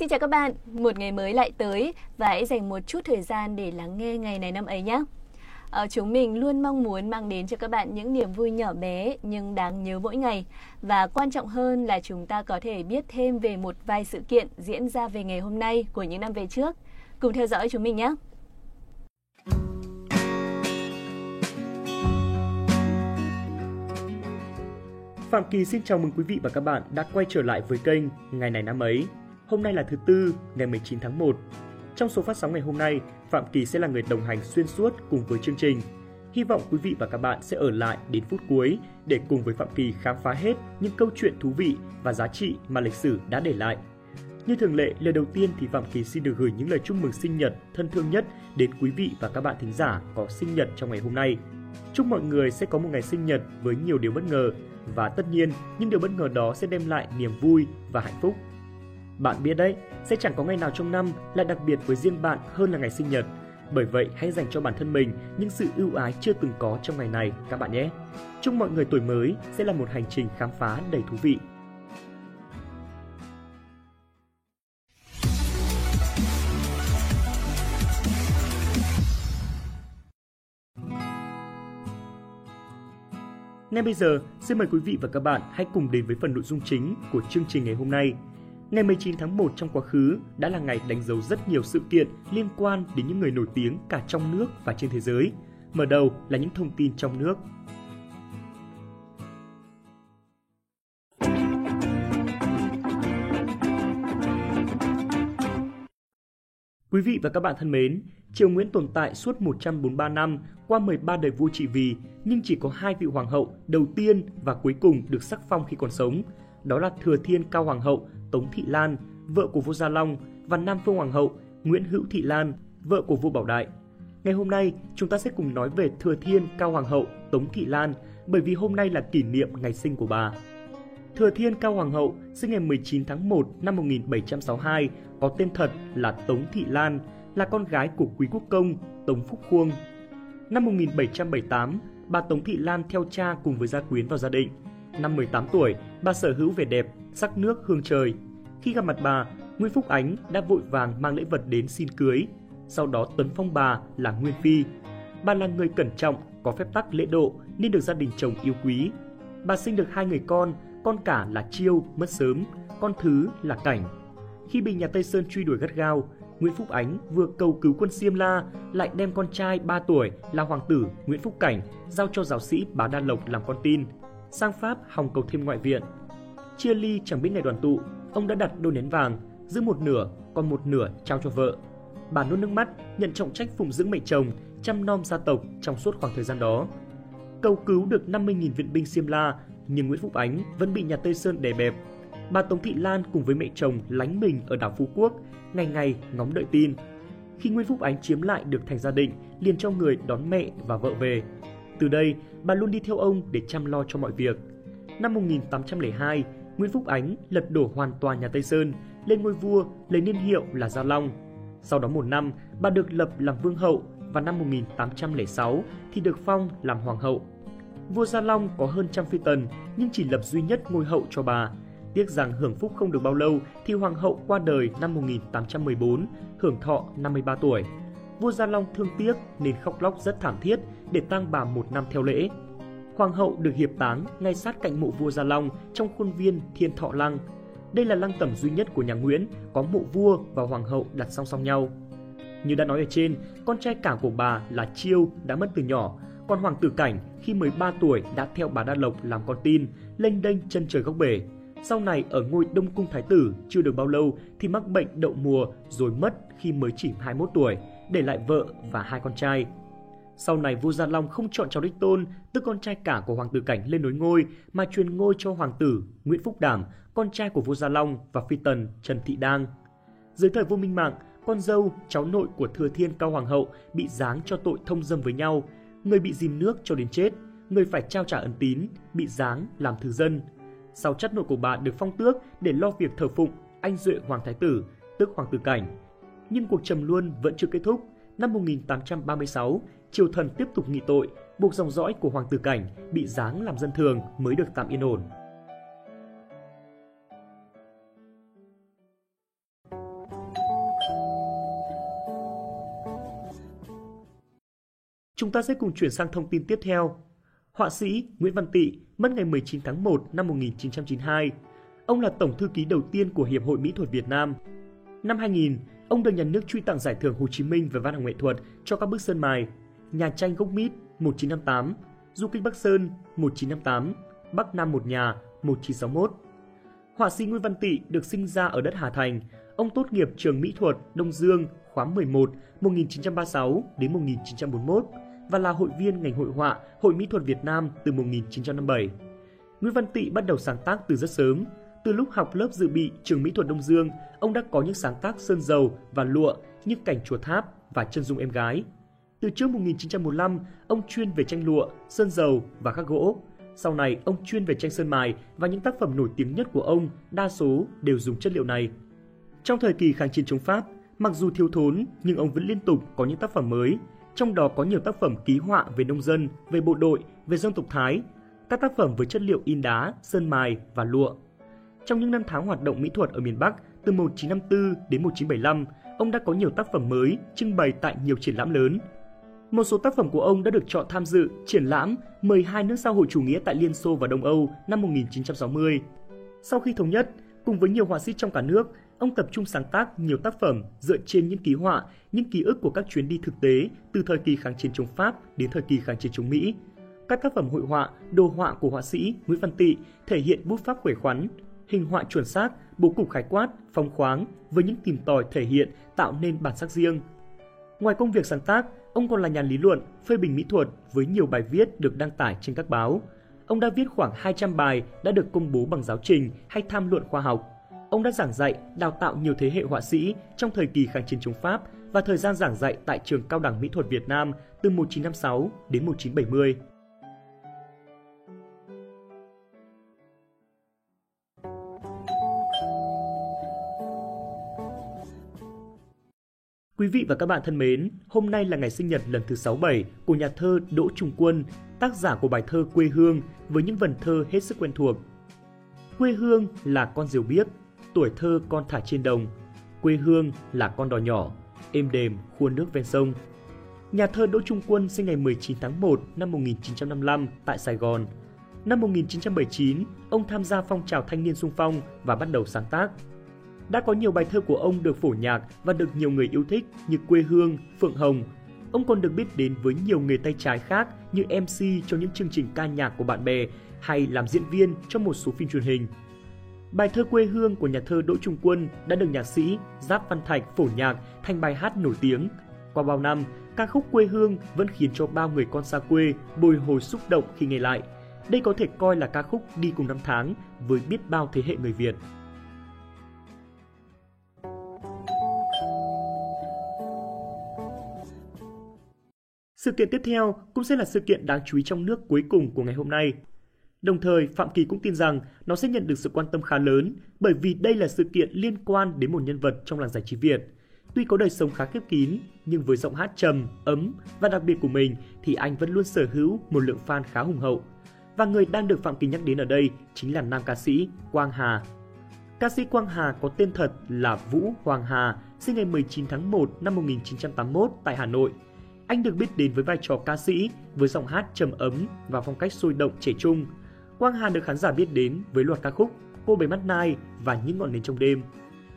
Xin chào các bạn, một ngày mới lại tới và hãy dành một chút thời gian để lắng nghe ngày này năm ấy nhé. À, chúng mình luôn mong muốn mang đến cho các bạn những niềm vui nhỏ bé nhưng đáng nhớ mỗi ngày và quan trọng hơn là chúng ta có thể biết thêm về một vài sự kiện diễn ra về ngày hôm nay của những năm về trước. Cùng theo dõi chúng mình nhé. Phạm Kỳ xin chào mừng quý vị và các bạn đã quay trở lại với kênh Ngày này năm ấy. Hôm nay là thứ tư, ngày 19 tháng 1. Trong số phát sóng ngày hôm nay, Phạm Kỳ sẽ là người đồng hành xuyên suốt cùng với chương trình. Hy vọng quý vị và các bạn sẽ ở lại đến phút cuối để cùng với Phạm Kỳ khám phá hết những câu chuyện thú vị và giá trị mà lịch sử đã để lại. Như thường lệ, lời đầu tiên thì Phạm Kỳ xin được gửi những lời chúc mừng sinh nhật thân thương nhất đến quý vị và các bạn thính giả có sinh nhật trong ngày hôm nay. Chúc mọi người sẽ có một ngày sinh nhật với nhiều điều bất ngờ và tất nhiên những điều bất ngờ đó sẽ đem lại niềm vui và hạnh phúc. Bạn biết đấy, sẽ chẳng có ngày nào trong năm lại đặc biệt với riêng bạn hơn là ngày sinh nhật. Bởi vậy, hãy dành cho bản thân mình những sự ưu ái chưa từng có trong ngày này các bạn nhé. Chúc mọi người tuổi mới sẽ là một hành trình khám phá đầy thú vị. Ngay bây giờ, xin mời quý vị và các bạn hãy cùng đến với phần nội dung chính của chương trình ngày hôm nay. Ngày 19 tháng 1 trong quá khứ đã là ngày đánh dấu rất nhiều sự kiện liên quan đến những người nổi tiếng cả trong nước và trên thế giới. Mở đầu là những thông tin trong nước. Quý vị và các bạn thân mến, Triều Nguyễn tồn tại suốt 143 năm qua 13 đời vua trị vì, nhưng chỉ có hai vị hoàng hậu đầu tiên và cuối cùng được sắc phong khi còn sống. Đó là Thừa Thiên Cao Hoàng hậu Tống Thị Lan, vợ của vua Gia Long, và Nam Phương Hoàng hậu Nguyễn Hữu Thị Lan, vợ của vua Bảo Đại. Ngày hôm nay, chúng ta sẽ cùng nói về Thừa Thiên Cao Hoàng hậu Tống Thị Lan bởi vì hôm nay là kỷ niệm ngày sinh của bà. Thừa Thiên Cao Hoàng hậu sinh ngày 19 tháng 1 năm 1762, có tên thật là Tống Thị Lan, là con gái của quý quốc công Tống Phúc Khuông. Năm 1778, bà Tống Thị Lan theo cha cùng với gia quyến vào gia định. Năm 18 tuổi, bà sở hữu vẻ đẹp, sắc nước hương trời. Khi gặp mặt bà, Nguyễn Phúc Ánh đã vội vàng mang lễ vật đến xin cưới. Sau đó tấn phong bà là Nguyên Phi. Bà là người cẩn trọng, có phép tắc lễ độ nên được gia đình chồng yêu quý. Bà sinh được hai người con, con cả là Chiêu mất sớm, con thứ là Cảnh. Khi bị nhà Tây Sơn truy đuổi gắt gao, Nguyễn Phúc Ánh vừa cầu cứu quân Siêm La lại đem con trai 3 tuổi là hoàng tử Nguyễn Phúc Cảnh giao cho giáo sĩ Bá Đa Lộc làm con tin. Sang Pháp hòng cầu thêm ngoại viện. Chia ly chẳng biết ngày đoàn tụ, ông đã đặt đôi nến vàng, giữ một nửa, còn một nửa trao cho vợ. Bà nuốt nước mắt, nhận trọng trách phụng dưỡng mẹ chồng, chăm nom gia tộc trong suốt khoảng thời gian đó. Cầu cứu được 50.000 viện binh Siêm La, nhưng Nguyễn Phúc Ánh vẫn bị nhà Tây Sơn đè bẹp. Bà Tống Thị Lan cùng với mẹ chồng lánh mình ở đảo Phú Quốc, ngày ngày ngóng đợi tin. Khi Nguyễn Phúc Ánh chiếm lại được thành gia định, liền cho người đón mẹ và vợ về. Từ đây, bà luôn đi theo ông để chăm lo cho mọi việc. Năm 1802, Nguyễn Phúc Ánh lật đổ hoàn toàn nhà Tây Sơn, lên ngôi vua lấy niên hiệu là Gia Long. Sau đó một năm, bà được lập làm vương hậu và năm 1806 thì được phong làm hoàng hậu. Vua Gia Long có hơn trăm phi tần nhưng chỉ lập duy nhất ngôi hậu cho bà. Tiếc rằng hưởng phúc không được bao lâu thì hoàng hậu qua đời năm 1814, hưởng thọ 53 tuổi. Vua Gia Long thương tiếc nên khóc lóc rất thảm thiết để tang bà một năm theo lễ. Hoàng hậu được hiệp táng ngay sát cạnh mộ vua Gia Long trong khuôn viên Thiên Thọ Lăng. Đây là lăng tẩm duy nhất của nhà Nguyễn có mộ vua và hoàng hậu đặt song song nhau. Như đã nói ở trên, con trai cả của bà là Chiêu đã mất từ nhỏ, còn hoàng tử Cảnh khi 13 tuổi đã theo bà Đa Lộc làm con tin, lênh đênh chân trời góc bể. Sau này ở ngôi Đông Cung Thái Tử chưa được bao lâu thì mắc bệnh đậu mùa rồi mất khi mới chỉ 21 tuổi, để lại vợ và hai con trai. Sau này vua Gia Long không chọn cháu đích tôn, tức con trai cả của hoàng tử Cảnh lên nối ngôi, mà truyền ngôi cho hoàng tử Nguyễn Phúc Đảm, con trai của vua Gia Long và phi tần Trần Thị Đang. Dưới thời vua Minh Mạng, con dâu, cháu nội của Thừa Thiên Cao Hoàng hậu bị giáng cho tội thông dâm với nhau, người bị dìm nước cho đến chết, người phải trao trả ân tín, bị giáng làm thứ dân. Sau chất nội của bà được phong tước để lo việc thờ phụng anh duệ hoàng thái tử, tức hoàng tử cảnh. Nhưng cuộc trầm luân vẫn chưa kết thúc. Năm 1836, triều thần tiếp tục nghị tội, buộc dòng dõi của Hoàng tử Cảnh bị giáng làm dân thường mới được tạm yên ổn. Chúng ta sẽ cùng chuyển sang thông tin tiếp theo. Họa sĩ Nguyễn Văn Tị mất ngày 19 tháng 1 năm 1992. Ông là tổng thư ký đầu tiên của Hiệp hội Mỹ thuật Việt Nam. Năm 2000, ông được nhà nước truy tặng giải thưởng Hồ Chí Minh về văn học nghệ thuật cho các bức sơn mài Nhà tranh gốc mít 1958, Du kích Bắc Sơn 1958, Bắc Nam một nhà 1961. Họa sĩ Nguyễn Văn Tị được sinh ra ở đất Hà Thành. Ông tốt nghiệp trường Mỹ thuật Đông Dương khóa 11 1936 đến 1941 và là hội viên ngành hội họa Hội Mỹ thuật Việt Nam từ 1957. Nguyễn Văn Tị bắt đầu sáng tác từ rất sớm. Từ lúc học lớp dự bị trường Mỹ thuật Đông Dương, ông đã có những sáng tác sơn dầu và lụa như cảnh chùa tháp và chân dung em gái. Từ trước 1915, ông chuyên về tranh lụa, sơn dầu và khắc gỗ. Sau này, ông chuyên về tranh sơn mài và những tác phẩm nổi tiếng nhất của ông đa số đều dùng chất liệu này. Trong thời kỳ kháng chiến chống Pháp, mặc dù thiếu thốn nhưng ông vẫn liên tục có những tác phẩm mới, trong đó có nhiều tác phẩm ký họa về nông dân, về bộ đội, về dân tộc Thái, các tác phẩm với chất liệu in đá, sơn mài và lụa. Trong những năm tháng hoạt động mỹ thuật ở miền Bắc, từ 1954 đến 1975, ông đã có nhiều tác phẩm mới trưng bày tại nhiều triển lãm lớn. Một số tác phẩm của ông đã được chọn tham dự triển lãm 12 nước xã hội chủ nghĩa tại Liên Xô và Đông Âu năm 1960. Sau khi thống nhất, cùng với nhiều họa sĩ trong cả nước, ông tập trung sáng tác nhiều tác phẩm dựa trên những ký họa, những ký ức của các chuyến đi thực tế từ thời kỳ kháng chiến chống Pháp đến thời kỳ kháng chiến chống Mỹ. Các tác phẩm hội họa, đồ họa của họa sĩ Nguyễn Văn Tị thể hiện bút pháp khỏe khoắn, hình họa chuẩn xác, bố cục khái quát, phong khoáng với những tìm tòi thể hiện tạo nên bản sắc riêng. Ngoài công việc sáng tác, ông còn là nhà lý luận, phê bình mỹ thuật với nhiều bài viết được đăng tải trên các báo. Ông đã viết khoảng 200 bài đã được công bố bằng giáo trình hay tham luận khoa học. Ông đã giảng dạy, đào tạo nhiều thế hệ họa sĩ trong thời kỳ kháng chiến chống Pháp và thời gian giảng dạy tại Trường Cao đẳng Mỹ thuật Việt Nam từ 1956 đến 1970. Quý vị và các bạn thân mến, hôm nay là ngày sinh nhật lần thứ 67 của nhà thơ Đỗ Trung Quân, tác giả của bài thơ Quê Hương với những vần thơ hết sức quen thuộc. Quê hương là con diều biếc, tuổi thơ con thả trên đồng. Quê hương là con đò nhỏ, êm đềm khuôn nước ven sông. Nhà thơ Đỗ Trung Quân sinh ngày 19 tháng 1 năm 1955 tại Sài Gòn. Năm 1979, ông tham gia phong trào thanh niên sung phong và bắt đầu sáng tác. Đã có nhiều bài thơ của ông được phổ nhạc và được nhiều người yêu thích như Quê Hương, Phượng Hồng. Ông còn được biết đến với nhiều nghề tay trái khác như MC cho những chương trình ca nhạc của bạn bè hay làm diễn viên trong một số phim truyền hình. Bài thơ Quê Hương của nhà thơ Đỗ Trung Quân đã được nhạc sĩ Giáp Văn Thạch phổ nhạc thành bài hát nổi tiếng. Qua bao năm, ca khúc Quê Hương vẫn khiến cho bao người con xa quê bồi hồi xúc động khi nghe lại. Đây có thể coi là ca khúc đi cùng năm tháng với biết bao thế hệ người Việt. Sự kiện tiếp theo cũng sẽ là sự kiện đáng chú ý trong nước cuối cùng của ngày hôm nay. Đồng thời, Phạm Kỳ cũng tin rằng nó sẽ nhận được sự quan tâm khá lớn bởi vì đây là sự kiện liên quan đến một nhân vật trong làng giải trí Việt. Tuy có đời sống khá khép kín, nhưng với giọng hát trầm, ấm và đặc biệt của mình thì anh vẫn luôn sở hữu một lượng fan khá hùng hậu. Và người đang được Phạm Kỳ nhắc đến ở đây chính là nam ca sĩ Quang Hà. Ca sĩ Quang Hà có tên thật là Vũ Hoàng Hà, sinh ngày 19 tháng 1 năm 1981 tại Hà Nội – anh được biết đến với vai trò ca sĩ, với giọng hát trầm ấm và phong cách sôi động trẻ trung. Quang Hà được khán giả biết đến với loạt ca khúc Cô bé mắt nai và Những ngọn nến trong đêm.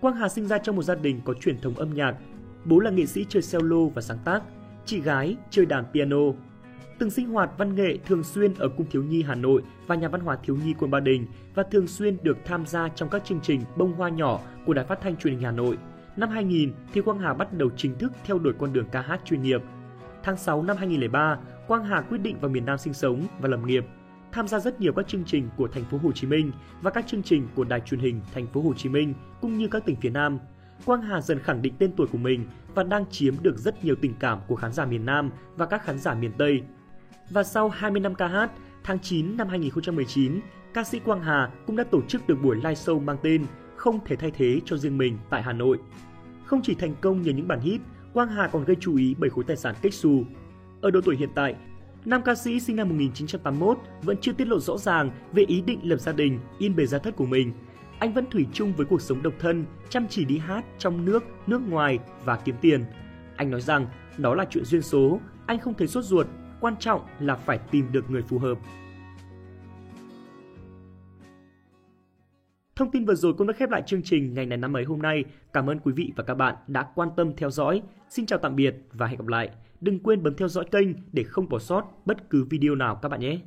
Quang Hà sinh ra trong một gia đình có truyền thống âm nhạc. Bố là nghệ sĩ chơi cello và sáng tác, chị gái chơi đàn piano. Từng sinh hoạt văn nghệ thường xuyên ở Cung Thiếu Nhi Hà Nội và Nhà văn hóa Thiếu Nhi quận Ba Đình và thường xuyên được tham gia trong các chương trình bông hoa nhỏ của Đài Phát thanh Truyền hình Hà Nội. Năm 2000 thì Quang Hà bắt đầu chính thức theo đuổi con đường ca hát chuyên nghiệp – Tháng 6 năm 2003, Quang Hà quyết định vào miền Nam sinh sống và lập nghiệp, tham gia rất nhiều các chương trình của thành phố Hồ Chí Minh và các chương trình của đài truyền hình thành phố Hồ Chí Minh cũng như các tỉnh phía Nam. Quang Hà dần khẳng định tên tuổi của mình và đang chiếm được rất nhiều tình cảm của khán giả miền Nam và các khán giả miền Tây. Và sau 20 năm ca hát, tháng 9 năm 2019, ca sĩ Quang Hà cũng đã tổ chức được buổi live show mang tên Không thể thay thế cho riêng mình tại Hà Nội. Không chỉ thành công nhờ những bản hit Quang Hà còn gây chú ý bởi khối tài sản kích xù. Ở độ tuổi hiện tại, nam ca sĩ sinh năm 1981 vẫn chưa tiết lộ rõ ràng về ý định lập gia đình, yên bề gia thất của mình. Anh vẫn thủy chung với cuộc sống độc thân, chăm chỉ đi hát trong nước, nước ngoài và kiếm tiền. Anh nói rằng đó là chuyện duyên số, anh không thấy sốt ruột, quan trọng là phải tìm được người phù hợp. Thông tin vừa rồi cũng đã khép lại chương trình ngày này năm ấy hôm nay. Cảm ơn quý vị và các bạn đã quan tâm theo dõi. Xin chào tạm biệt và hẹn gặp lại. Đừng quên bấm theo dõi kênh để không bỏ sót bất cứ video nào các bạn nhé.